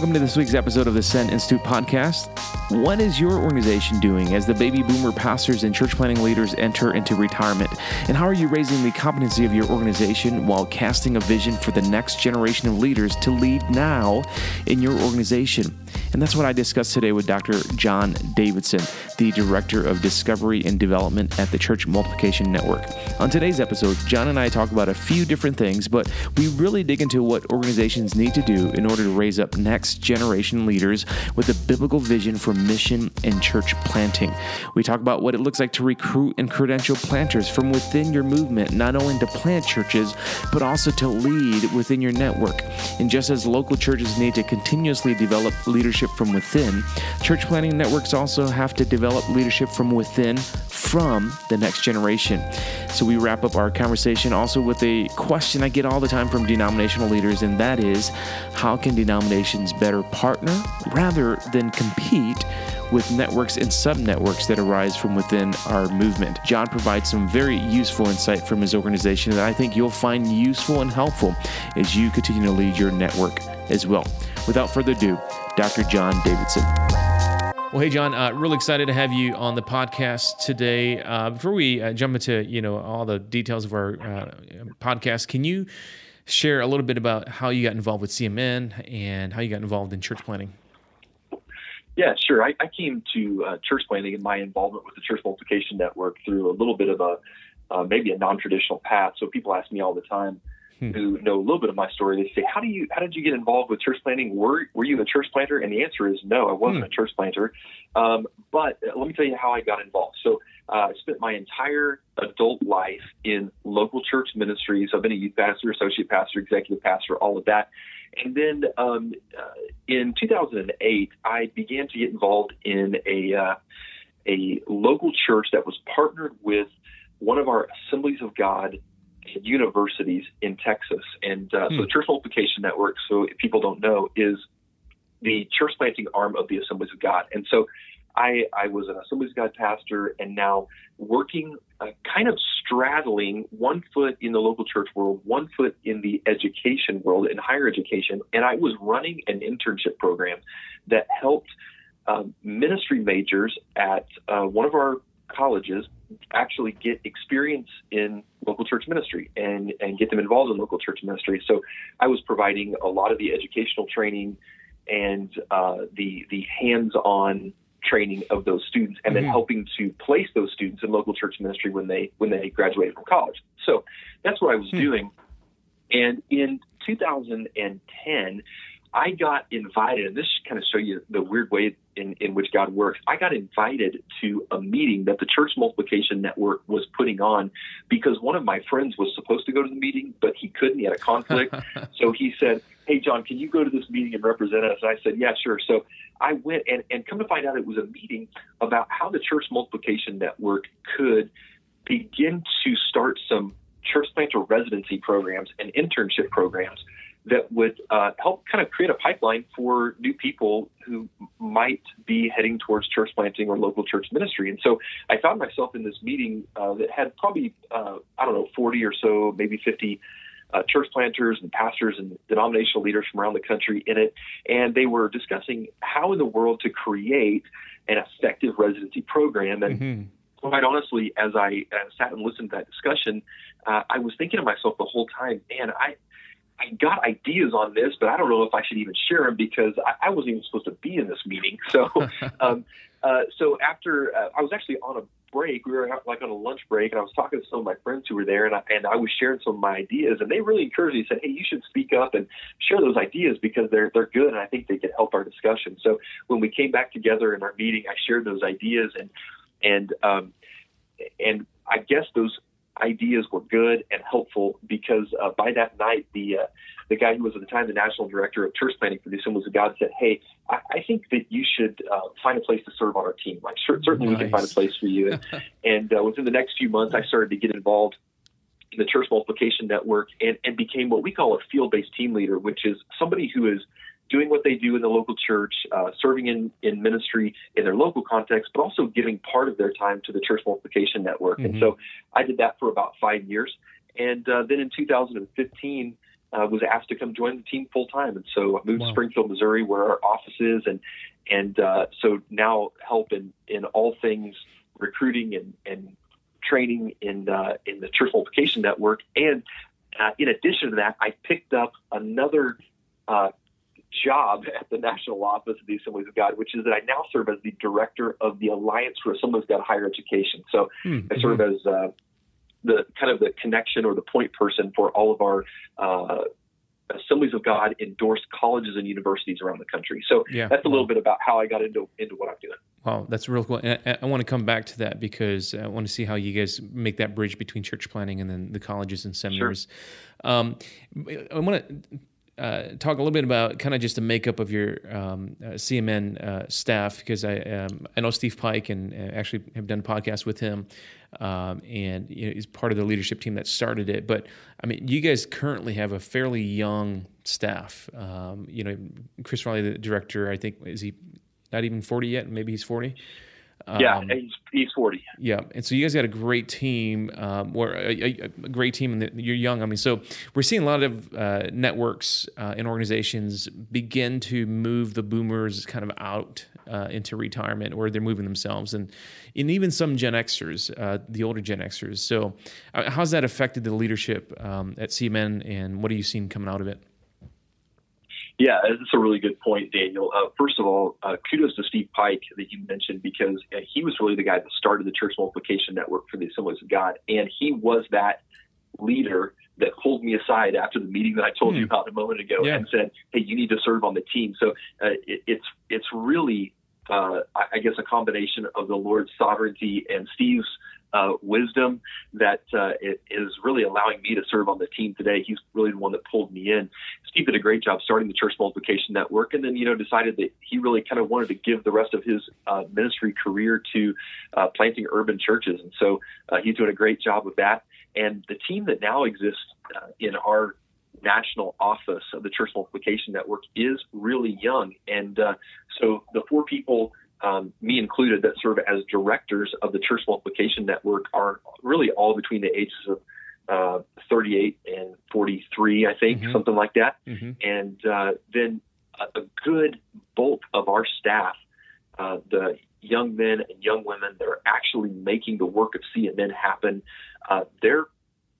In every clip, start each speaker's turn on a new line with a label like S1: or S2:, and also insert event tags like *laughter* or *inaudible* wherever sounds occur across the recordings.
S1: Welcome to this week's episode of the Send Institute podcast. What is your organization doing as the baby boomer pastors and church planting leaders enter into retirement? And how are you raising the competency of your organization while casting a vision for the next generation of leaders to lead now in your organization? And that's what I discussed today with Dr. John Davidson, the Director of Discovery and Development at the Church Multiplication Network. On today's episode, John and I talk about a few different things, but we really dig into what organizations need to do in order to raise up next generation leaders with a biblical vision for mission and church planting. We talk about what it looks like to recruit and credential planters from within your movement, not only to plant churches, but also to lead within your network. And just as local churches need to continuously develop leadership from within, church planting networks also have to develop leadership from within from the next generation. So we wrap up our conversation also with a question I get all the time from denominational leaders, and that is how can denominations better partner rather than compete? With networks and sub networks that arise from within our movement. John provides some very useful insight from his organization that I think you'll find useful and helpful as you continue to lead your network as well. Without further ado, Dr. John Davidson. Well, hey, John, uh, really excited to have you on the podcast today. Uh, before we uh, jump into you know all the details of our uh, podcast, can you share a little bit about how you got involved with CMN and how you got involved in church planting?
S2: Yeah, sure. I, I came to uh, church planting and my involvement with the Church Multiplication Network through a little bit of a uh, maybe a non-traditional path. So people ask me all the time, hmm. who know a little bit of my story, they say, "How do you how did you get involved with church planting? Were were you a church planter?" And the answer is no, I wasn't hmm. a church planter. Um, but uh, let me tell you how I got involved. So uh, I spent my entire adult life in local church ministries. I've been a youth pastor, associate pastor, executive pastor, all of that. And then um, uh, in 2008, I began to get involved in a uh, a local church that was partnered with one of our Assemblies of God universities in Texas. And uh, hmm. so the Church Multiplication Network, so if people don't know, is the church planting arm of the Assemblies of God. And so I, I was an Assemblies of God pastor and now working uh, kind of straddling one foot in the local church world, one foot in the education world, in higher education. And I was running an internship program that helped um, ministry majors at uh, one of our colleges actually get experience in local church ministry and, and get them involved in local church ministry. So I was providing a lot of the educational training and uh, the the hands-on training of those students, and mm-hmm. then helping to place those students in local church ministry when they when they graduated from college. So that's what I was mm-hmm. doing. And in 2010, I got invited, and this kind of show you the weird way in, in which God works. I got invited to a meeting that the Church Multiplication Network was putting on because one of my friends was supposed to go to the meeting, but he couldn't. He had a conflict. *laughs* so he said, Hey, John, can you go to this meeting and represent us? And I said, Yeah, sure. So I went, and, and come to find out, it was a meeting about how the Church Multiplication Network could begin to start some church planter residency programs and internship programs that would uh, help kind of create a pipeline for new people who might be heading towards church planting or local church ministry. And so I found myself in this meeting uh, that had probably, uh, I don't know, 40 or so, maybe 50 uh, church planters and pastors and denominational leaders from around the country in it. And they were discussing how in the world to create an effective residency program. And mm-hmm quite honestly, as I uh, sat and listened to that discussion, uh, I was thinking to myself the whole time, man, I I got ideas on this, but I don't know if I should even share them because I, I wasn't even supposed to be in this meeting. So, *laughs* um, uh, so after uh, I was actually on a break, we were like on a lunch break, and I was talking to some of my friends who were there, and I, and I was sharing some of my ideas, and they really encouraged me. And said, "Hey, you should speak up and share those ideas because they're they're good, and I think they can help our discussion." So when we came back together in our meeting, I shared those ideas, and and um, and I guess those ideas were good and helpful because uh, by that night, the uh, the guy who was at the time the national director of church planting for the of God said, "Hey, I, I think that you should uh, find a place to serve on our team. Like, certainly nice. we can find a place for you." And, *laughs* and uh, within the next few months, I started to get involved in the Church Multiplication Network and, and became what we call a field-based team leader, which is somebody who is doing what they do in the local church, uh, serving in, in ministry in their local context, but also giving part of their time to the Church Multiplication Network. Mm-hmm. And so I did that for about five years. And uh, then in 2015, uh, was asked to come join the team full time, and so I moved wow. to Springfield, Missouri, where our office is, and and uh, so now help in in all things recruiting and and training in uh, in the church multiplication network. And uh, in addition to that, I picked up another uh, job at the national office of the Assemblies of God, which is that I now serve as the director of the Alliance for Assemblies of God Higher Education. So mm-hmm. I serve as uh, the kind of the connection or the point person for all of our uh, Assemblies of God endorsed colleges and universities around the country. So yeah. that's a little bit about how I got into into what I'm doing.
S1: Wow, that's real cool. And I, I, want to come back to that because I want to see how you guys make that bridge between church planting and then the colleges and seminaries. Sure. Um, I want to uh, talk a little bit about kind of just the makeup of your um, uh, CMN uh, staff because I um, I know Steve Pike and uh, actually have done a podcast with him, um, and you know, he's part of the leadership team that started it. But I mean, you guys currently have a fairly young staff. Um, you know, Chris Railey, the director, I think is he not even forty yet? Maybe he's forty.
S2: Yeah, um, he's, he's 40.
S1: Yeah, and so you guys got a great team, um, or a, a, a, great team, and you're young. I mean, so we're seeing a lot of uh, networks uh, and organizations begin to move the boomers kind of out uh, into retirement, or they're moving themselves, and and even some Gen Xers, uh, the older Gen Xers. So, uh, how's that affected the leadership um, at CMN, and what are you seeing coming out of it?
S2: Yeah, that's a really good point, Daniel. Uh, first of all, uh, kudos to Steve Pike that you mentioned because uh, he was really the guy that started the Church Multiplication Network for the Assemblies of God, and he was that leader that pulled me aside after the meeting that I told you hmm. about a moment ago yeah. and said, "Hey, you need to serve on the team." So uh, it, it's it's really, uh, I guess, a combination of the Lord's sovereignty and Steve's uh, wisdom that uh, is really allowing me to serve on the team today. He's really the one that pulled me in. Steve did a great job starting the Church Multiplication Network, and then you know decided that he really kind of wanted to give the rest of his uh, ministry career to uh, planting urban churches, and so uh, he's doing a great job with that. And the team that now exists uh, in our national office of the Church Multiplication Network is really young, and so the four people um, me included, that serve as directors of the Church Multiplication Network are really all between the ages of uh, 38 and 43, I think, mm-hmm. something like that. Mm-hmm. And uh, then a, a, good bulk of our staff, uh, the young men and young women that are actually making the work of CMN happen, uh, they're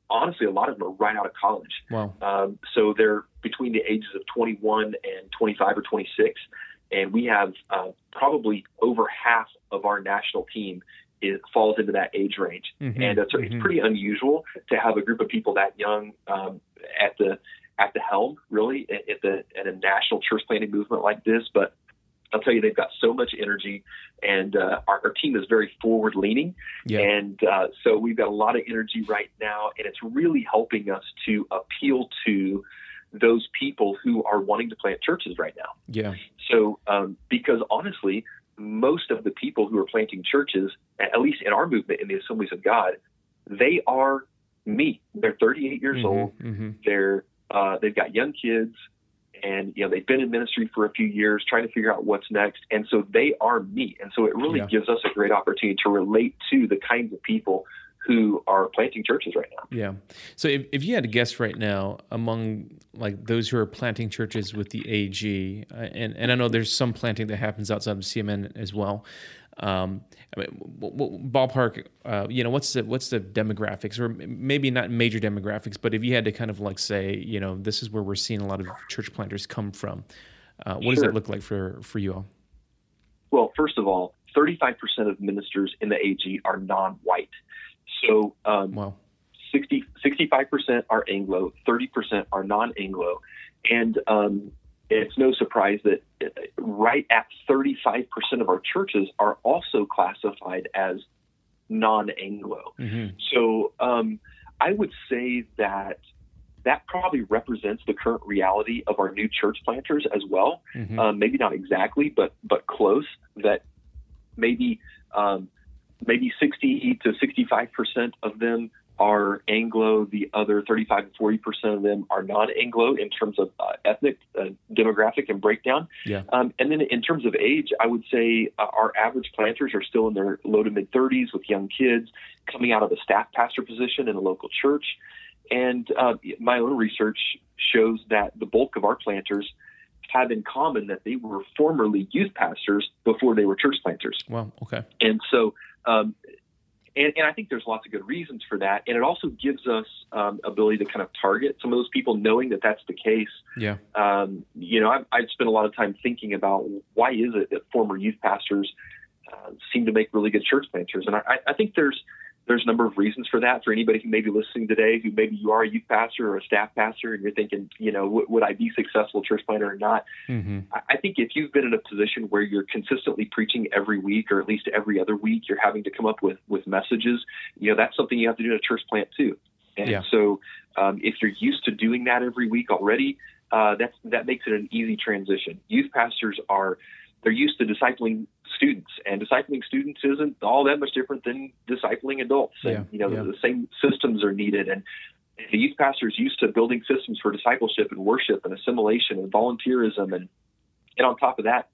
S2: honestly, a lot of them are right out of college.
S1: Wow.
S2: Um, so they're between the ages of 21 and 25 or 26 and we have uh, probably over half of our national team is, falls into that age range, mm-hmm. and uh, mm-hmm. it's pretty unusual to have a group of people that young um, at the at the helm, really, at the at a national church planting movement like this. But I'll tell you, they've got so much energy, and uh, our, our, team is very forward leaning. Yeah. And uh, so we've got a lot of energy right now, and it's really helping us to appeal to those people who are wanting to plant churches right now.
S1: Yeah.
S2: So, um, because honestly, most of the people who are planting churches, at least in our movement in the Assemblies of God, they are me. They're 38 years mm-hmm, old. Mm-hmm. They're uh, they've got young kids, and you know they've been in ministry for a few years, trying to figure out what's next. And so they are me. And so it really yeah. gives us a great opportunity to relate to the kinds of people who are planting churches right now.
S1: Yeah. So if, if you had to guess right now among like those who are planting churches with the AG, uh, and, and I know there's some planting that happens outside of CMN as well. Um, I mean, w- w- ballpark, uh, you know, what's the what's the demographics, or maybe not major demographics, but if you had to kind of like say, you know, this is where we're seeing a lot of church planters come from. Uh, what sure. does that look like for for you all?
S2: Well, first of all, 35% of ministers in the AG are non-white. So um, wow. 60, 65% are Anglo, 30% are non Anglo. And um, it's no surprise that uh, right at 35% of our churches are also classified as non Anglo. Mm-hmm. So um, I would say that that probably represents the current reality of our new church planters as well. Mm-hmm. Um, maybe not exactly, but but close. That maybe um, maybe 60 to 65 percent of them are Anglo. The other 35 to 40 percent of them are non-Anglo in terms of uh, ethnic, uh, demographic, and breakdown.
S1: Yeah.
S2: Um, and then in terms of age, I would say uh, our average planters are still in their low to mid 30s with young kids coming out of a staff pastor position in a local church. And uh, my own research shows that the bulk of our planters have in common that they were formerly youth pastors before they were church planters.
S1: Well, okay.
S2: And so, um, and, and, I think there's lots of good reasons for that. And it also gives us um, ability to kind of target some of those people, knowing that that's the case.
S1: Yeah.
S2: Um, you know, I've, I've, spent a lot of time thinking about why is it that former youth pastors uh, seem to make really good church planters, and I, I think there's there's a number of reasons for that. For anybody who may be listening today, who maybe you are a youth pastor or a staff pastor, and you're thinking, you know, w- would I be successful church planter or not? Mm-hmm. I-, I think if you've been in a position where you're consistently preaching every week, or at least every other week, you're having to come up with with messages. You know, that's something you have to do in a church plant too. And yeah. so, um, if you're used to doing that every week already, uh, that's that makes it an easy transition. Youth pastors are they're used to discipling students, and discipling students isn't all that much different than discipling adults. And
S1: yeah,
S2: you know,
S1: yeah.
S2: the, same systems are needed, and the youth pastor is used to building systems for discipleship and worship and assimilation and volunteerism, and and on top of that,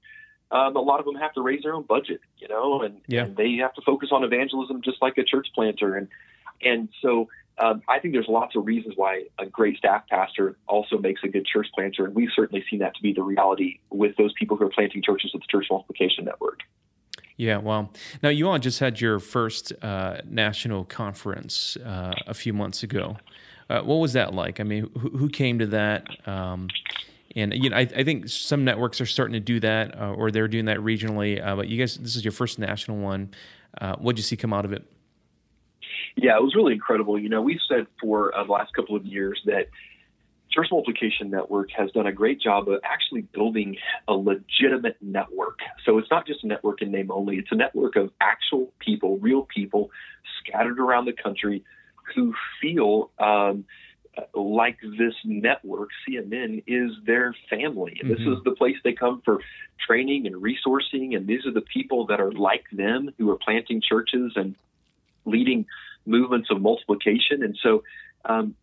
S2: um, a lot of them have to raise their own budget, you know, and,
S1: yeah.
S2: and they have to focus on evangelism just like a church planter, and and so um, I think there's lots of reasons why a great staff pastor also makes a good church planter, and we've certainly seen that to be the reality with those people who are planting churches with the Church Multiplication Network.
S1: Yeah, well, now you all just had your first uh, national conference uh, a few months ago. Uh, what was that like? I mean, who, who came to that? Um, and you know, I, I, think some networks are starting to do that, uh, or they're doing that regionally. Uh, but you guys, this is your first national one. Uh, what did you see come out of it?
S2: Yeah, it was really incredible. You know, we've said for uh, the last couple of years that Church Multiplication Network has done a great job of actually building a legitimate network. So it's not just a network in name only, it's a network of actual people, real people scattered around the country who feel um, like this network, CMN, is their family. And mm-hmm. this is the place they come for training and resourcing. And these are the people that are like them who are planting churches and leading movements of multiplication. And so, um,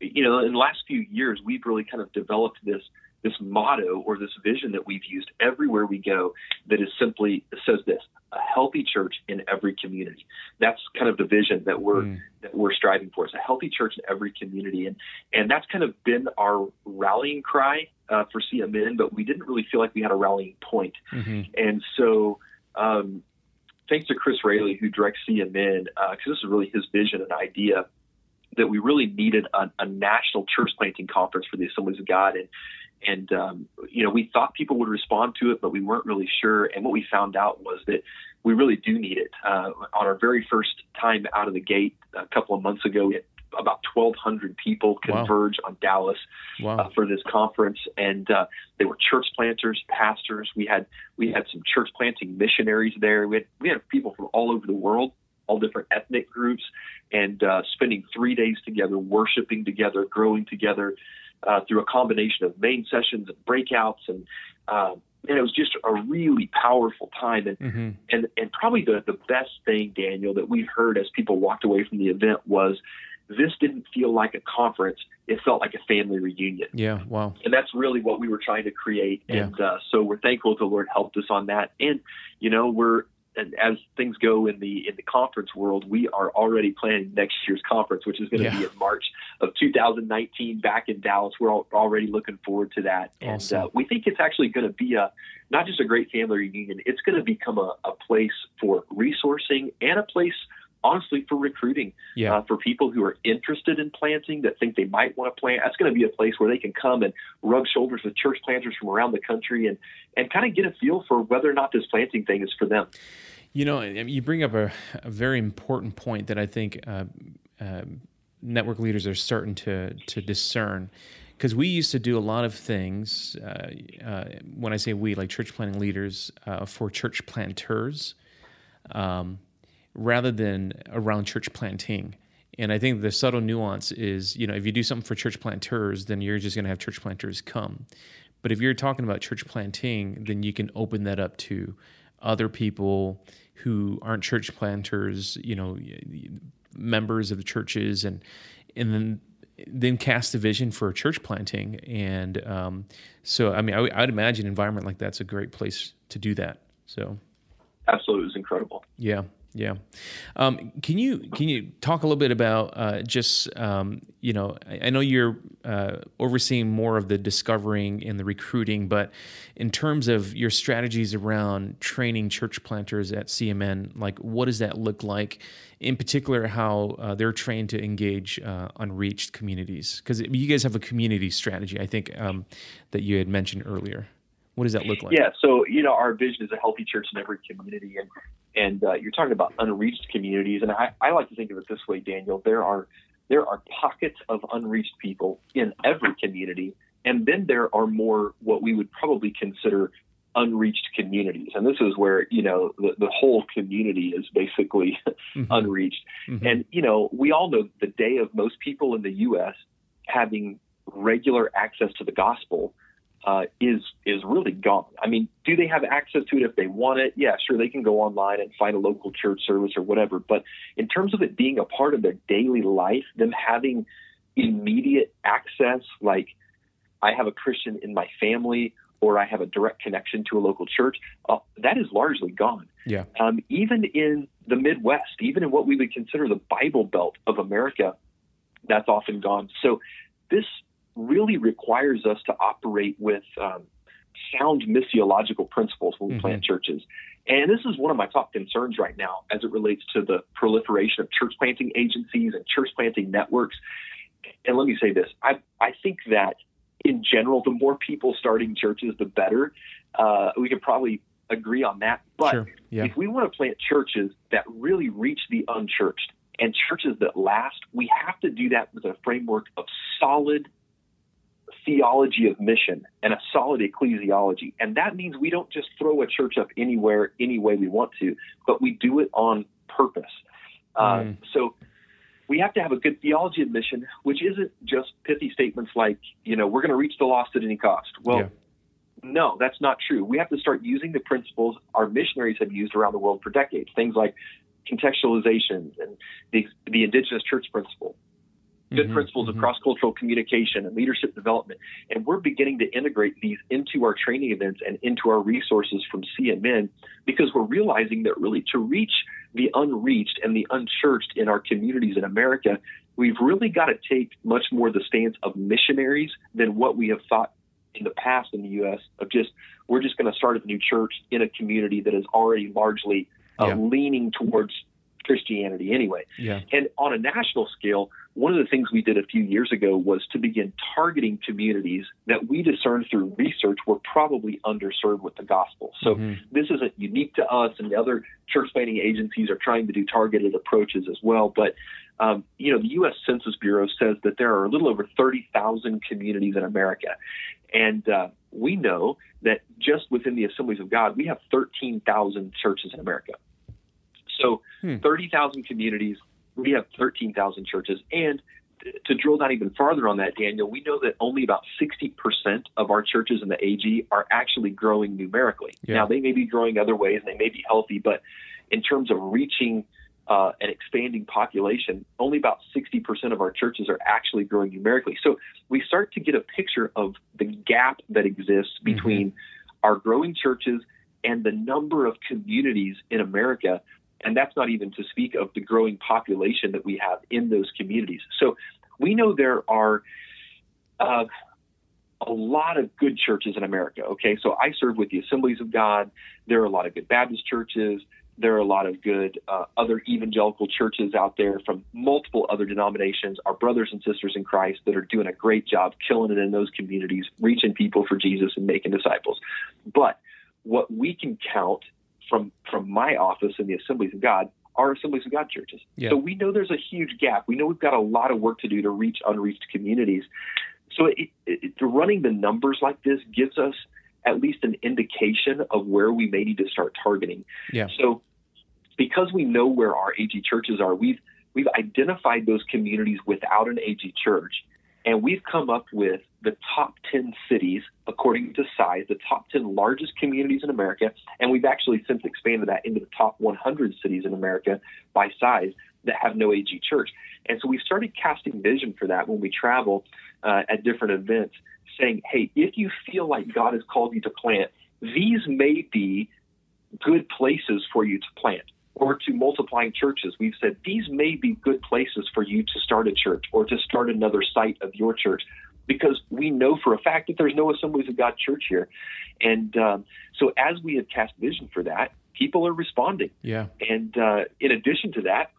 S2: you know, in the last few years, we've really kind of developed this this motto or this vision that we've used everywhere we go that is simply says this a healthy church in every community that's kind of the vision that we're mm. that we're striving for it's a healthy church in every community and and that's kind of been our rallying cry uh, for CMN but we didn't really feel like we had a rallying point mm-hmm. and so um, thanks to Chris Railey, who directs CMN, because uh, this is really his vision and idea that we really needed a, a, national church planting conference for the Assemblies of God, and and um, you know we thought people would respond to it, but we weren't really sure. And what we found out was that we really do need it. Uh, on our very first time out of the gate a couple of months ago, we had about 1,200 people converge wow. on Dallas
S1: wow.
S2: uh, for this conference, and uh, they were church planters, pastors. We had we had some church planting missionaries there. We had we had people from all over the world, all different ethnic groups, and uh, spending three days together, worshiping together, growing together uh, through a combination of main sessions and breakouts and. Uh, and it was just a really powerful time and mm-hmm. and and probably the the best thing daniel that we heard as people walked away from the event was this didn't feel like a conference. It felt like a family reunion.
S1: Yeah, wow.
S2: And that's really what we were trying to create. And
S1: yeah.
S2: uh, so we're thankful the Lord helped us on that. And you know, we're and as things go in the in the conference world, we are already planning next year's conference, which is going to
S1: yeah.
S2: be in March of 2019 back in Dallas. We're all, already looking forward to that,
S1: awesome.
S2: and uh, we think it's actually going to be a not just a great family reunion. It's going to become a, a place for resourcing and a place honestly for recruiting
S1: yeah.
S2: uh, for people who are interested in planting that think they might want to plant that's going to be a place where they can come and rub shoulders with church planters from around the country and and kind of get a feel for whether or not this planting thing is for them.
S1: You know you bring up a, a very important point that i think uh, uh, network leaders are starting to to discern. Because we used to do a lot of things uh, uh, when i say we like church planting leaders uh, for church planters. Um, rather than around church planting. And I think the subtle nuance is, you know, if you do something for church planters, then you're just going to have church planters come. But if you're talking about church planting, then you can open that up to other people who aren't church planters, you know, members of the churches, and and then then cast a vision for church planting. And um, so, I mean, I, would imagine an environment like that's a great place to do that. So,
S2: absolutely, it was incredible.
S1: Yeah. Yeah, um, can you can you talk a little bit about uh, just um, you know I, I, know you're uh, overseeing more of the discovering and the recruiting. But in terms of your strategies around training church planters at CMN, like what does that look like? In particular, how uh, they're trained to engage uh, unreached communities? Because you guys have a community strategy, I think, um, that you had mentioned earlier. What does that look like?
S2: Yeah, so you know, our vision is a healthy church in every community, and and uh, you're talking about unreached communities, and I, I like to think of it this way, Daniel. There are there are pockets of unreached people in every community, and then there are more what we would probably consider unreached communities, and this is where you know the, the whole community is basically *laughs* mm-hmm. unreached. Mm-hmm. And you know, we all know the day of most people in the U.S. having regular access to the gospel uh, is is really gone. I mean, do they have access to it if they want it? Yeah, sure, they can go online and find a local church service or whatever. But in terms of it being a part of their daily life, them having immediate access, like I have a Christian in my family or I have a direct connection to a local church, uh, that is largely gone.
S1: Yeah.
S2: Um, even in the Midwest, even in what we would consider the Bible Belt of America, that's often gone. So this really requires us to operate with um, sound missiological principles when we mm-hmm. plant churches. And this is one of my top concerns right now as it relates to the proliferation of church planting agencies and church planting networks. And let me say this I, I think that in general, the more people starting churches, the better. Uh, we could probably agree on that. But sure. yeah. if we want to plant churches that really reach the unchurched and churches that last, we have to do that with a framework of solid theology of mission and a solid ecclesiology. And that means we don't just throw a church up anywhere, any way we want to, but we do it on purpose. Uh, mm. so we have to have a good theology of mission, which isn't just pithy statements like, you know, we're going to reach the lost at any cost. Well, yeah. no, that's not true. We have to start using the principles our missionaries have used around the world for decades. Things like contextualization and the, the indigenous church principle, good mm-hmm, principles mm-hmm. of cross cultural communication and leadership development. And we're beginning to integrate these into our training events and into our resources from CMN because we're realizing that really to reach the unreached and the unchurched in our communities in America, we've really got to take much more the stance of missionaries than what we have thought in the past in the U.S. of just we're just going to start a new church in a community that is already largely uh, yeah. leaning towards Christianity anyway.
S1: Yeah.
S2: And on a national scale, one of the things we did a few years ago was to begin targeting communities that we discerned through research were probably underserved with the gospel. So mm-hmm. this isn't unique to us, and the other church planting agencies are trying to do targeted approaches as well. But um, you know, the U.S. Census Bureau says that there are a little over 30,000 communities in America, and uh, we know that just within the Assemblies of God, we have 13,000 churches in America. So hmm. 30,000 communities, we have 13,000 churches. And to drill down even farther on that, Daniel, we know that only about 60% of our churches in the AG are actually growing numerically. Yeah. Now, they may be growing other ways and they may be healthy, but in terms of reaching uh, an expanding population, only about 60% of our churches are actually growing numerically. So we start to get a picture of the gap that exists mm-hmm. between mm-hmm. our growing churches and the number of communities in America and that's not even to speak of the growing population that we have in those communities. So we know there are uh, a lot of good churches in America. Okay, so I serve with the Assemblies of God. There are a lot of good Baptist churches. There are a lot of good uh, other evangelical churches out there from multiple other denominations, our brothers and sisters in Christ that are doing a great job killing it in those communities, reaching people for Jesus and making disciples. But what we can count from from my office in the Assemblies of God are Assemblies of God churches. Yeah. So we know there's a huge gap. We know we've got a lot of work to do to reach unreached communities. So it, it, running the numbers like this gives us at least an indication of where we may need to start targeting.
S1: Yeah.
S2: So because we know where our AG churches are, we've we've identified those communities without an AG church and we've come up with the top 10 cities according to size, the top 10 largest communities in America. And we've actually since expanded that into the top 100 cities in America by size that have no AG church. And so we started casting vision for that when we travel uh, at different events, saying, hey, if you feel like God has called you to plant, these may be good places for you to plant or to multiplying churches, we've said these may be good places for you to start a church or to start another site of your church. because we know for a fact that there's no Assemblies of God church here. And um, so as we have cast vision for that, people are responding.
S1: Yeah.
S2: And uh, in addition to that,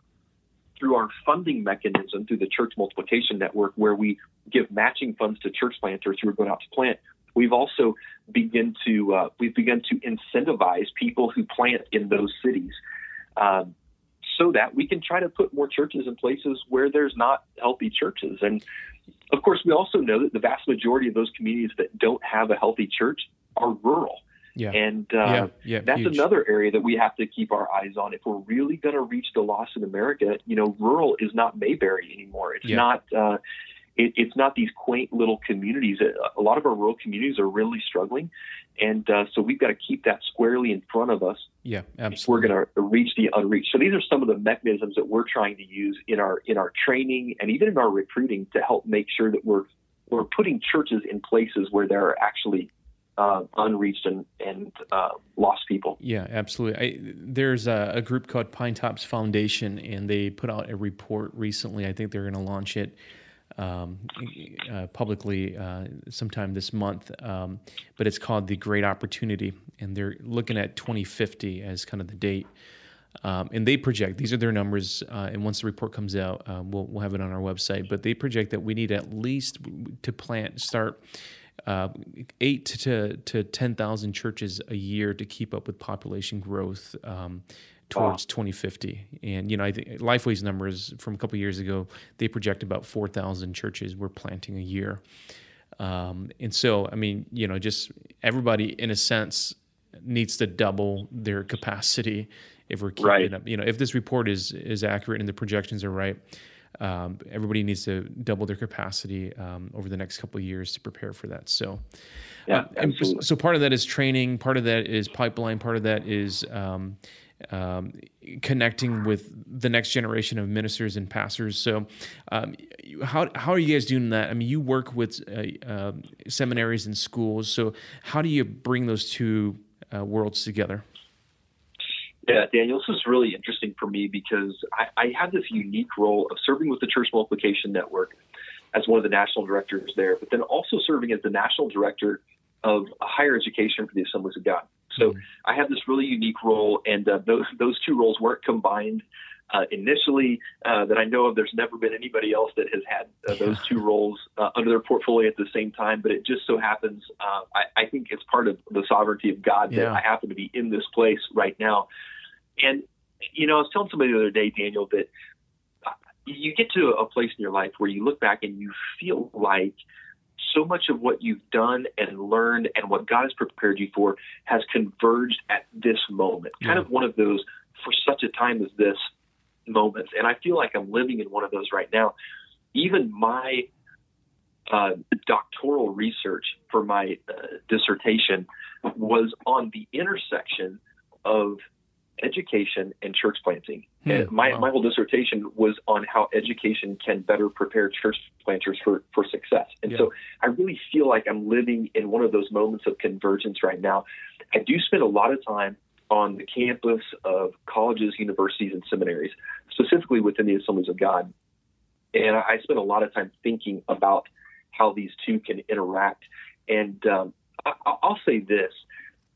S2: through our funding mechanism through the Church Multiplication Network, where we give matching funds to church planters who are going out to plant, we've also begun to uh, we've begun to incentivize people who plant in those cities. Um, so that we can try to put more churches in places where there's not healthy churches. And of course, we also know that the vast majority of those communities that don't have a healthy church are rural.
S1: Yeah.
S2: And uh,
S1: yeah, yeah,
S2: that's
S1: huge.
S2: another area that we have to keep our eyes on. If we're really going to reach the lost in America, you know, rural is not Mayberry anymore. It's not. Uh, it, it's not these quaint little communities. A- A lot of our rural communities are really struggling, and uh, so we've got to keep that squarely in front of us
S1: Yeah,
S2: if we're going to reach the unreached. So these are some of the mechanisms that we're trying to use in our in our training and even in our recruiting to help make sure that we're we're putting churches in places where there are actually uh, unreached and and uh, lost people.
S1: Yeah, absolutely. I, there's a, a group called Pinetops Foundation, and they put out a report recently. I think they're going to launch it um, uh, publicly uh, sometime this month. Um, but it's called the Great Opportunity, and they're looking at 2050 as kind of the date. Um, and they project these are their numbers, uh, and once the report comes out, uh, we'll we'll have it on our website. But they project that we need at least to plant start uh, eight to to ten thousand churches a year to keep up with population growth um, towards 2050. And you know, I think Lifeway's numbers from a couple years ago they project about four thousand churches we're planting a year. Um, and so, I mean, you know, just everybody in a sense needs to double their capacity if we're keeping
S2: Right.
S1: up. You know, if this report is is accurate and the projections are right, um, everybody needs to double their capacity um, over the next couple of years to prepare for that. So,
S2: Yeah, absolutely.
S1: so part of that is training, part of that is pipeline, part of that is um, um, connecting with the next generation of ministers and pastors. So, um, how how are you guys doing that? I mean, you work with uh, um seminaries and schools. So, how do you bring those two uh, worlds together?
S2: Yeah, Daniel, this is really interesting for me because I, I have this unique role of serving with the Church Multiplication Network as one of the national directors there, but then also serving as the national director of higher education for the Assemblies of God. So I have this really unique role, and uh, those those two roles weren't combined uh, initially. Uh, that I know of, there's never been anybody else that has had uh, those two roles uh, under their portfolio at the same time. But it just so happens, uh, I, I think it's part of the sovereignty of God that
S1: Yeah.
S2: I happen to be in this place right now. And you know, I was telling somebody the other day, Daniel, that uh, you get to a place in your life where you look back and you feel like so much of what you've done and learned and what God has prepared you for has converged at this moment. Kind of one of those for such a time as this moments. And I feel like I'm living in one of those right now. Even my uh, doctoral research for my uh, dissertation was on the intersection of education and church planting.
S1: Hmm,
S2: And my,
S1: wow.
S2: my whole dissertation was on how education can better prepare church planters for, for success. And
S1: Yeah.
S2: so I really feel like I'm living in one of those moments of convergence right now. I do spend a lot of time on the campus of colleges, universities, and seminaries, specifically within the Assemblies of God. And I I spend a lot of time thinking about how these two can interact. And um, I, I'll say this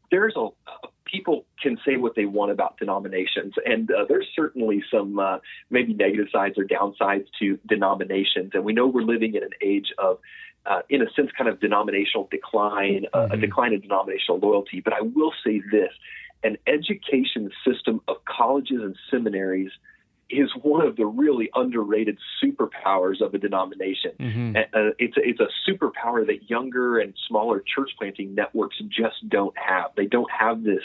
S2: there's a, uh, people can say what they want about denominations, and uh, there's certainly some uh, maybe negative sides or downsides to denominations. And we know we're living in an age of, uh, in a sense, kind of denominational decline, uh, a
S1: Mhm.
S2: decline in denominational loyalty. But I will say this an education system of colleges and seminaries is one of the really underrated superpowers of a denomination.
S1: Mm-hmm.
S2: Uh, it's a, it's a superpower that younger and smaller church planting networks just don't have. They don't have this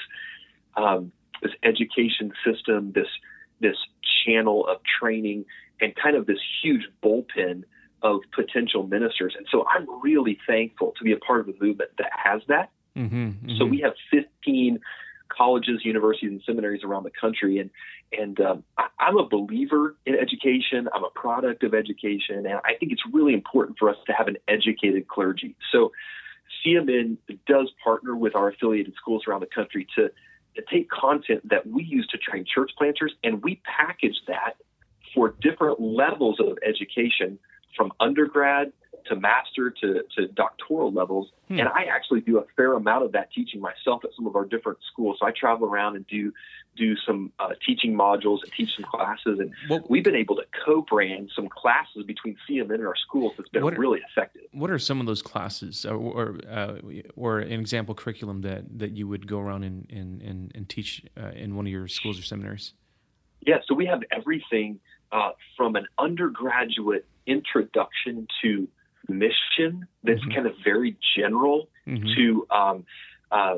S2: um, this education system, this this channel of training, and kind of this huge bullpen of potential ministers. And so I'm really thankful to be a part of a movement that has that.
S1: Mm-hmm.
S2: So we have 15 colleges, universities, and seminaries around the country, and and um, I, I'm a believer in education. I'm a product of education, and I think it's really important for us to have an educated clergy. So CMN does partner with our affiliated schools around the country to, to take content that we use to train church planters, and we package that for different levels of education, from undergrad to master to, to doctoral levels.
S1: Hmm.
S2: And I actually do a fair amount of that teaching myself at some of our different schools. So I travel around and do do some uh, teaching modules and teach some classes. And
S1: What-
S2: we've been able to co-brand some classes between CMN and our schools that's been
S1: are-
S2: really effective.
S1: What are some of those classes, or or, uh, or an example curriculum that, that you would go around and and, and, and teach uh, in one of your schools or seminaries?
S2: Yeah, so we have everything uh, from an undergraduate introduction to mission that's
S1: Mhm.
S2: kind of very general
S1: Mhm.
S2: to um, uh,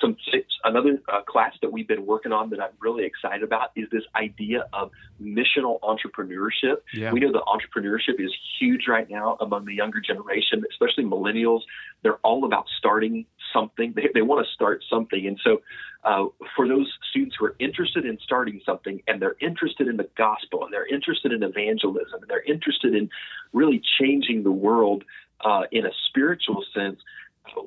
S2: some another uh, class that we've been working on that I'm really excited about is this idea of missional entrepreneurship.
S1: Yeah.
S2: We know that entrepreneurship is huge right now among the younger generation, especially millennials. They're all about starting something. They, they want to start something. And so, uh, for those students who are interested in starting something and they're interested in the gospel and they're interested in evangelism and they're interested in really changing the world uh, in a spiritual sense,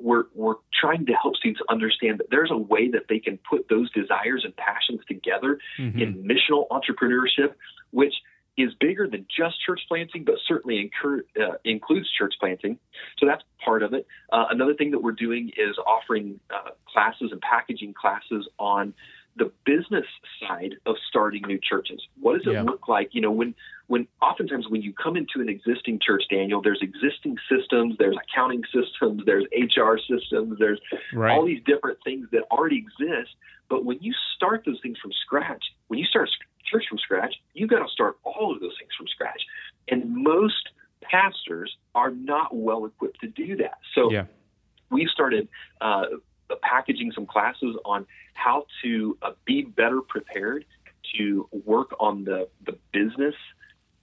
S2: we're we're trying to help students understand that there's a way that they can put those desires and passions together
S1: Mhm.
S2: in missional entrepreneurship, which is bigger than just church planting, but certainly incur, uh, includes church planting. So that's part of it. Uh, another thing that we're doing is offering uh, classes and packaging classes on the business side of starting new churches. What does it
S1: Yeah.
S2: look like? You know, when when oftentimes when you come into an existing church, Daniel, there's existing systems, there's accounting systems, there's HR systems, there's
S1: Right.
S2: all these different things that already exist. But when you start those things from scratch, when you start church from scratch, you've got to start all of those things from scratch. And most pastors are not well equipped to do that. So
S1: yeah.
S2: we've started uh, packaging some classes on how to uh, be better prepared to work on the, the business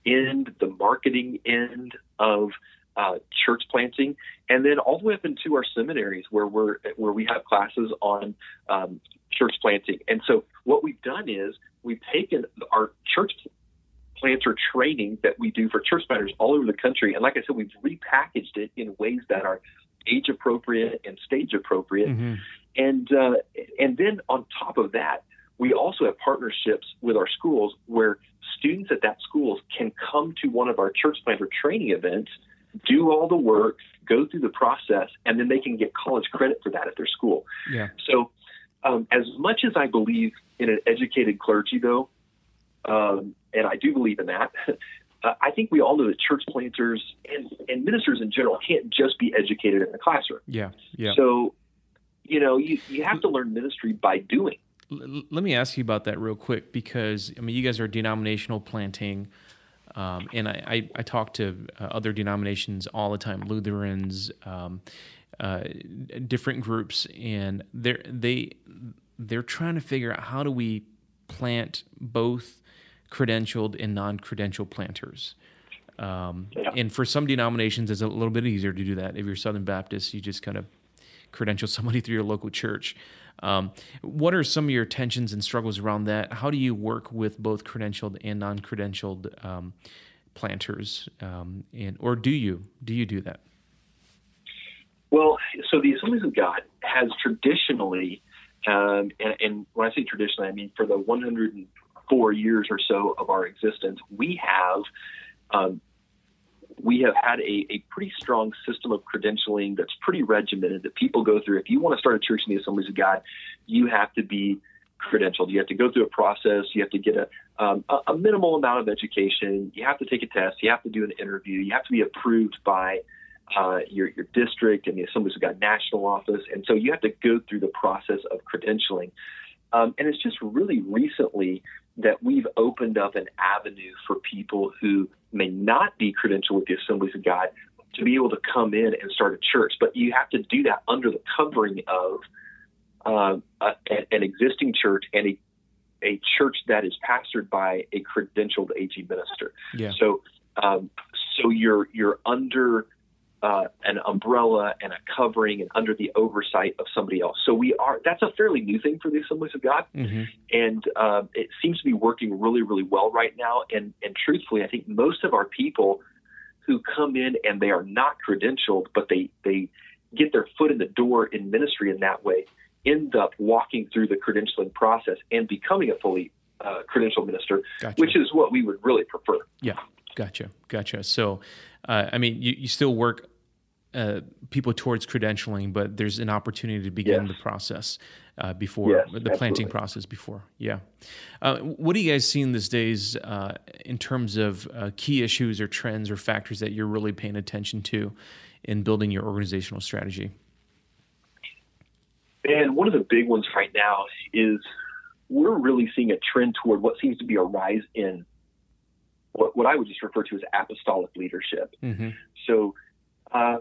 S2: end, the marketing end of uh, church planting, and then all the way up into our seminaries where we're where we have classes on um, church planting. And so what we've done is we've taken our church planter training that we do for church planters all over the country, and like I said, we've repackaged it in ways that are age appropriate and stage appropriate.
S1: Mhm.
S2: And uh, and then on top of that, we also have partnerships with our schools where students at that schools can come to one of our church planter training events, do all the work, go through the process, and then they can get college credit for that at their school.
S1: Yeah.
S2: So, um, as much as I believe in an educated clergy, though, um, and I do believe in that, *laughs* uh, I think we all know that church planters and, and ministers in general can't just be educated in the classroom.
S1: Yeah. Yeah.
S2: So, you know, you, you have to learn ministry by doing.
S1: Let me ask you about that real quick because I mean you guys are denominational planting, um, and I, I, I talk to uh, other denominations all the time, Lutherans, um, uh, different groups, and they're they they're trying to figure out how do we plant both credentialed and non-credentialed planters. Um,
S2: Yeah.
S1: And for some denominations, it's a little bit easier to do that. If you're Southern Baptist, you just kind of credential *laughs* somebody through your local church. Um, what are some of your tensions and struggles around that? How do you work with both credentialed and non-credentialed um, planters, um, and or do you do you do that?
S2: Well, so the Assemblies of God has traditionally, um, and, and when I say traditionally, I mean for the 104 years or so of our existence, we have um, we have had a, a pretty strong system of credentialing that's pretty regimented that people go through. If you want to start a church in the Assemblies of God, you have to be credentialed. You have to go through a process. You have to get a, um, a, a minimal amount of education. You have to take a test. You have to do an interview. You have to be approved by uh, your, your district and the Assemblies of God national office. And so you have to go through the process of credentialing. Um, and it's just really recently that we've opened up an avenue for people who may not be credentialed with the Assemblies of God to be able to come in and start a church. But you have to do that under the covering of uh, a, an existing church and a, a church that is pastored by a credentialed AG minister.
S1: Yeah.
S2: So, um, so you're you're under uh, an umbrella and a covering and under the oversight of somebody else. So we are. That's a fairly new thing for the Assemblies of God,
S1: hmm
S2: and uh, it seems to be working really, really well right now. And and truthfully, I think most of our people who come in and they are not credentialed, but they they get their foot in the door in ministry in that way, end up walking through the credentialing process and becoming a fully uh, credentialed minister,
S1: Gotcha.
S2: which is what we would really prefer.
S1: Yeah, Gotcha, gotcha. So, uh, I mean, you, you still work uh, people towards credentialing, but there's an opportunity to begin yes. the process uh, before
S2: yes,
S1: the absolutely. planting process before. Yeah. Uh, what are you guys seeing these days uh, in terms of uh, key issues or trends or factors that you're really paying attention to in building your organizational strategy?
S2: And one of the big ones right now is we're really seeing a trend toward what seems to be a rise in what, what I would just refer to as apostolic leadership. Mm-hmm. So uh,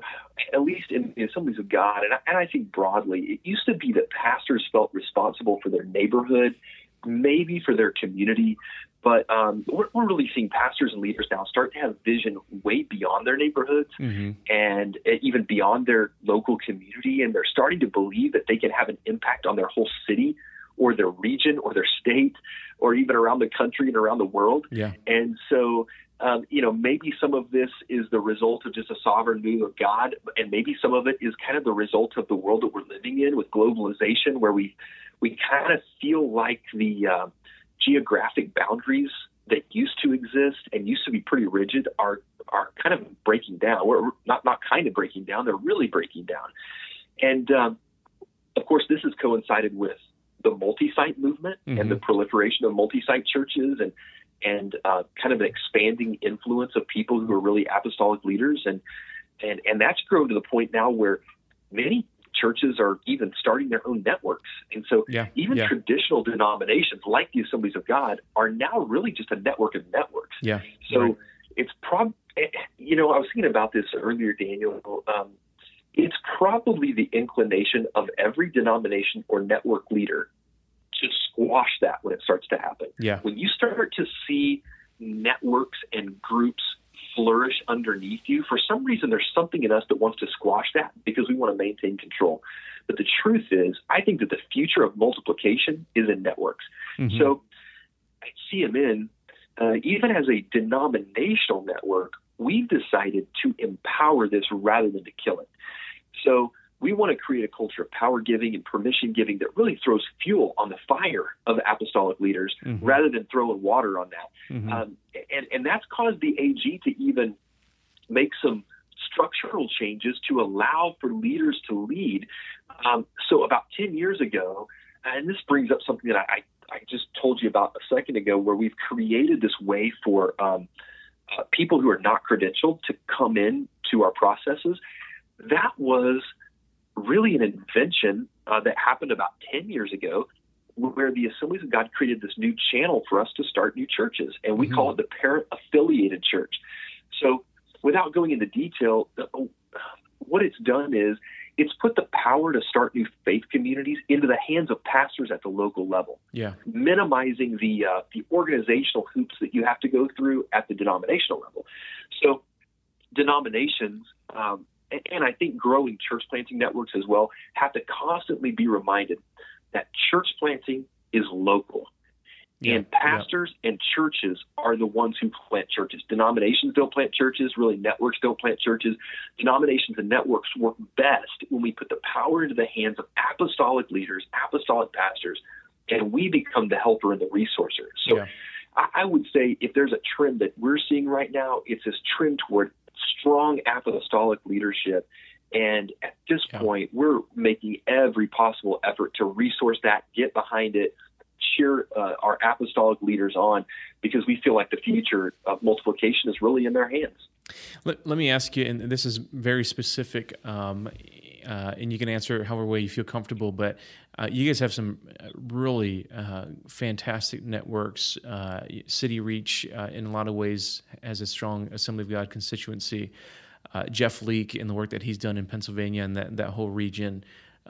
S2: at least in, in Assemblies of God, and I, and I think broadly, it used to be that pastors felt responsible for their neighborhood, maybe for their community, but um, we're, we're, really seeing pastors and leaders now start to have vision way beyond their neighborhoods mm-hmm. and uh, even beyond their local community, and they're starting to believe that they can have an impact on their whole city or their region or their state or even around the country and around the world.
S1: Yeah.
S2: And so um, you know, maybe some of this is the result of just a sovereign move of God, and maybe some of it is kind of the result of the world that we're living in with globalization, where we we kind of feel like the uh, geographic boundaries that used to exist and used to be pretty rigid are are kind of breaking down. We're not not kind of breaking down; they're really breaking down. And um, of course, this has coincided with the multi-site movement mm-hmm. and the proliferation of multi-site churches and and uh, kind of an expanding influence of people who are really apostolic leaders, and and and that's grown to the point now where many churches are even starting their own networks, and so
S1: yeah,
S2: even
S1: yeah.
S2: traditional denominations like the Assemblies of God are now really just a network of networks.
S1: Yeah.
S2: So
S1: right.
S2: it's prob, you know, I was thinking about this earlier, Daniel. Um, it's probably the inclination of every denomination or network leader to squash that when it starts to happen.
S1: Yeah.
S2: When you start to see networks and groups flourish underneath you, for some reason there's something in us that wants to squash that because we want to maintain control. But the truth is, I think that the future of multiplication is in networks. Mm-hmm. So at CMN, uh, even as a denominational network, we've decided to empower this rather than to kill it. So we want to create a culture of power giving and permission giving that really throws fuel on the fire of apostolic leaders mm-hmm. rather than throwing water on that. Mm-hmm. Um, and, and that's caused the AG to even make some structural changes to allow for leaders to lead. Um, so about 10 years ago, and this brings up something that I, I just told you about a second ago, where we've created this way for um, uh, people who are not credentialed to come in to our processes. That was – really an invention uh, that happened about 10 years ago where the Assemblies of God created this new channel for us to start new churches, and we mm-hmm. call it the parent affiliated church. So, without going into detail, what it's done is it's put the power to start new faith communities into the hands of pastors at the local level.
S1: Yeah,
S2: minimizing the uh, the organizational hoops that you have to go through at the denominational level. So, denominations um, and I think growing church planting networks as well have to constantly be reminded that church planting is local. Yeah, and pastors yeah. and churches are the ones who plant churches. Denominations don't plant churches, really, networks don't plant churches. Denominations and networks work best when we put the power into the hands of apostolic leaders, apostolic pastors, and we become the helper and the resourcer. So yeah. I would say if there's a trend that we're seeing right now, it's this trend toward strong apostolic leadership. And at this yeah. point, we're making every possible effort to resource that, get behind it, cheer uh, our apostolic leaders on, because we feel like the future of multiplication is really in their hands.
S1: Let, let me ask you, and this is very specific, um, uh, and you can answer however way you feel comfortable. But uh, you guys have some uh, really uh, fantastic networks. Uh, City Reach, uh, in a lot of ways, has a strong Assembly of God constituency. Jeff Leake, in the work that he's done in Pennsylvania and that, that whole region,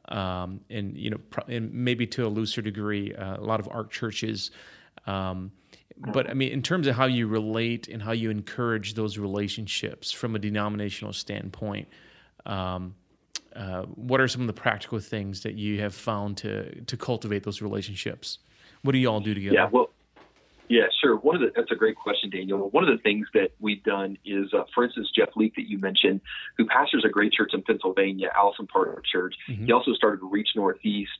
S1: um, and you know, and maybe to a looser degree, a lot of ARC churches. Um, but I mean, in terms of how you relate and how you encourage those relationships from a denominational standpoint, um, uh, what are some of the practical things that you have found to to cultivate those relationships? What do you all do together?
S2: Yeah, well, yeah, sure. One of the that's a great question, Daniel. One of the things that we've done is, uh, for instance, Jeff Leake that you mentioned, who pastors a great church in Pennsylvania, Allison Park Church. Mm-hmm. He also started Reach Northeast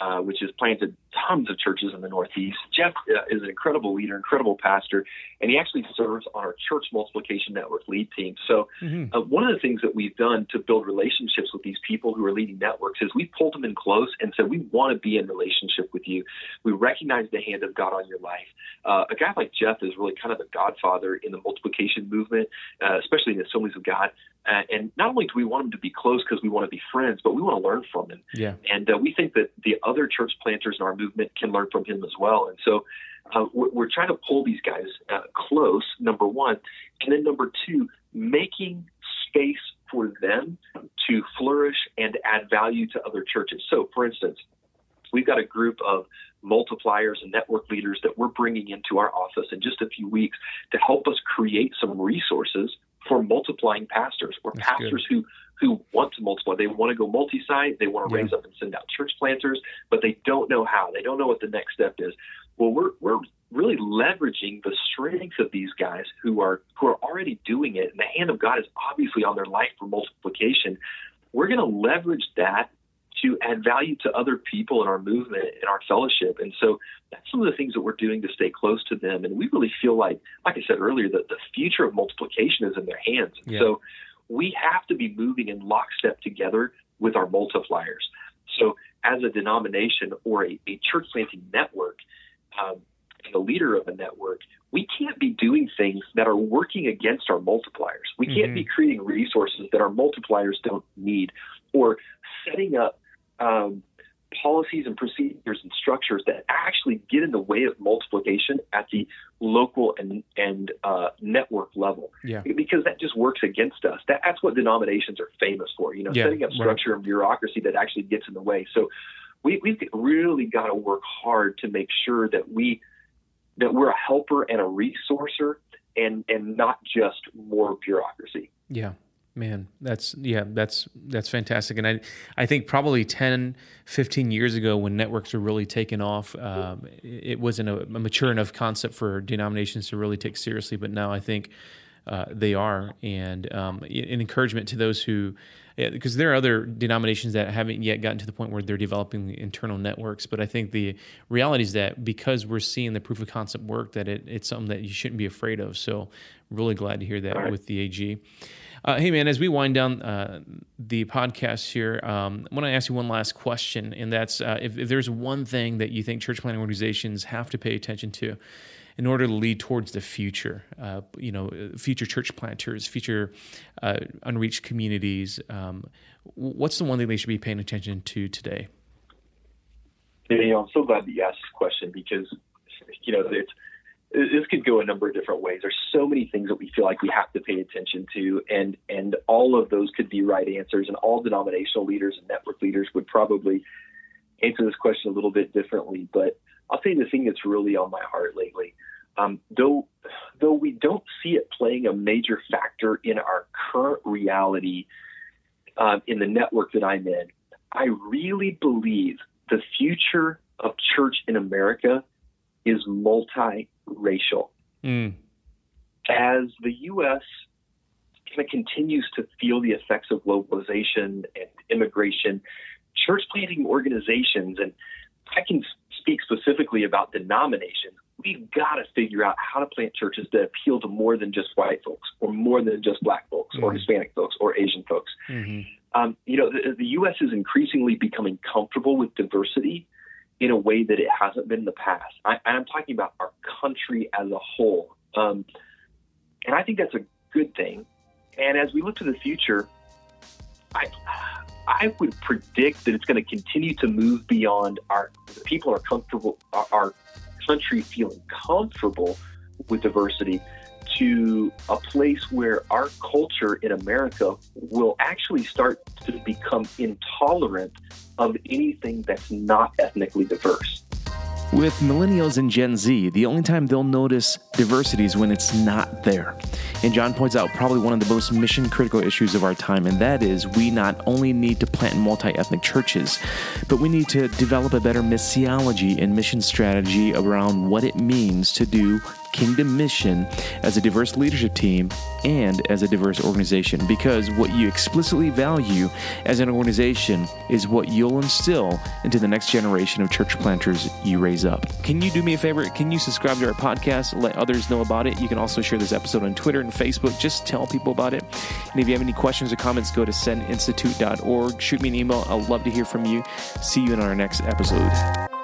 S2: uh, which has planted tons of churches in the Northeast. Jeff uh, is an incredible leader, incredible pastor, and he actually serves on our Church Multiplication Network lead team. So, mm-hmm. uh, one of the things that we've done to build relationships with these people who are leading networks is we've pulled them in close and said, We want to be in relationship with you. We recognize the hand of God on your life. Uh, a guy like Jeff is really kind of the godfather in the multiplication movement, uh, especially in the Assemblies of God. Uh, and not only do we want him to be close because we want to be friends, but we want to learn from him.
S1: Yeah.
S2: And we think that the other church planters in our movement can learn from him as well. And so uh, we're, we're, trying to pull these guys uh, close, number one. And then number two, making space for them to flourish and add value to other churches. So, for instance, we've got a group of multipliers and network leaders that we're bringing into our office in just a few weeks to help us create some resources for multiplying pastors or That's pastors good. who who want to multiply. They want to go multi-site. They want to yeah. raise up and send out church planters, but they don't know how. They don't know what the next step is. Well, we're we're really leveraging the strength of these guys who are who are already doing it, and the hand of God is obviously on their life for multiplication. We're going to leverage that to add value to other people in our movement in our fellowship. And so that's some of the things that we're doing to stay close to them. And we really feel like, like I said earlier, that the future of multiplication is in their hands. Yeah. So we have to be moving in lockstep together with our multipliers. So as a denomination or a, a church planting network, um, and the leader of a network, we can't be doing things that are working against our multipliers. We can't mm-hmm. be creating resources that our multipliers don't need or setting up um, policies and procedures and structures that actually get in the way of multiplication at the local and and uh, network level.
S1: Yeah.
S2: Because that just works against us. That, that's what denominations are famous for. You know, yeah, setting up structure right. and bureaucracy that actually gets in the way. So we, we've really got to work hard to make sure that we that we're a helper and a resourcer and and not just more bureaucracy.
S1: Yeah. Man, that's yeah, that's that's fantastic. And I I think probably 10, 15 years ago when networks were really taking off, um, it wasn't a, mature enough concept for denominations to really take seriously. But now I think uh, they are, and um, an encouragement to those who, because there are other denominations that haven't yet gotten to the point where they're developing internal networks. But I think the reality is that because we're seeing the proof of concept work, that it, it's something that you shouldn't be afraid of. So, really glad to hear that right. with the AG. Uh, hey, man, as we wind down uh, the podcast here, um, I want to ask you one last question, and that's uh, if, if, there's one thing that you think church planting organizations have to pay attention to in order to lead towards the future, uh, you know, future church planters, future uh, unreached communities, um, what's the one thing they should be paying attention to today?
S2: Know, I'm so glad that you asked this question because, you know, it's this could go a number of different ways. There's so many things that we feel like we have to pay attention to, and and all of those could be right answers. And all denominational leaders and network leaders would probably answer this question a little bit differently. But I'll say the thing that's really on my heart lately. Um, though though we don't see it playing a major factor in our current reality uh, in the network that I'm in, I really believe the future of church in America is multiracial. Mm. As the U.S. kind of continues to feel the effects of globalization and immigration, church planting organizations, and I can speak specifically about denominations, we've got to figure out how to plant churches that appeal to more than just white folks, or more than just black folks, mm-hmm. or Hispanic folks, or Asian folks. Mm-hmm. Um, you know, the, the, U.S. is increasingly becoming comfortable with diversity in a way that it hasn't been in the past. I, and I'm talking about our country as a whole. Um, and I think that's a good thing. And as we look to the future, I, I would predict that it's going to continue to move beyond our people are comfortable, our, our country feeling comfortable with diversity to a place where our culture in America will actually start to become intolerant of anything that's not ethnically diverse.
S1: With millennials and Gen Z, the only time they'll notice diversity is when it's not there. And John points out probably one of the most mission critical issues of our time, and that is we not only need to plant multi ethnic churches, but we need to develop a better missiology and mission strategy around what it means to do kingdom mission as a diverse leadership team and as a diverse organization because what you explicitly value as an organization is what you'll instill into the next generation of church planters you raise up. Can you do me a favor? Can you subscribe to our podcast? Let others know about it. You can also share this episode on Twitter and Facebook. Just tell people about it. And if you have any questions or comments, go to sendinstitute.org. Shoot me an email. I'd love to hear from you. See you in our next episode.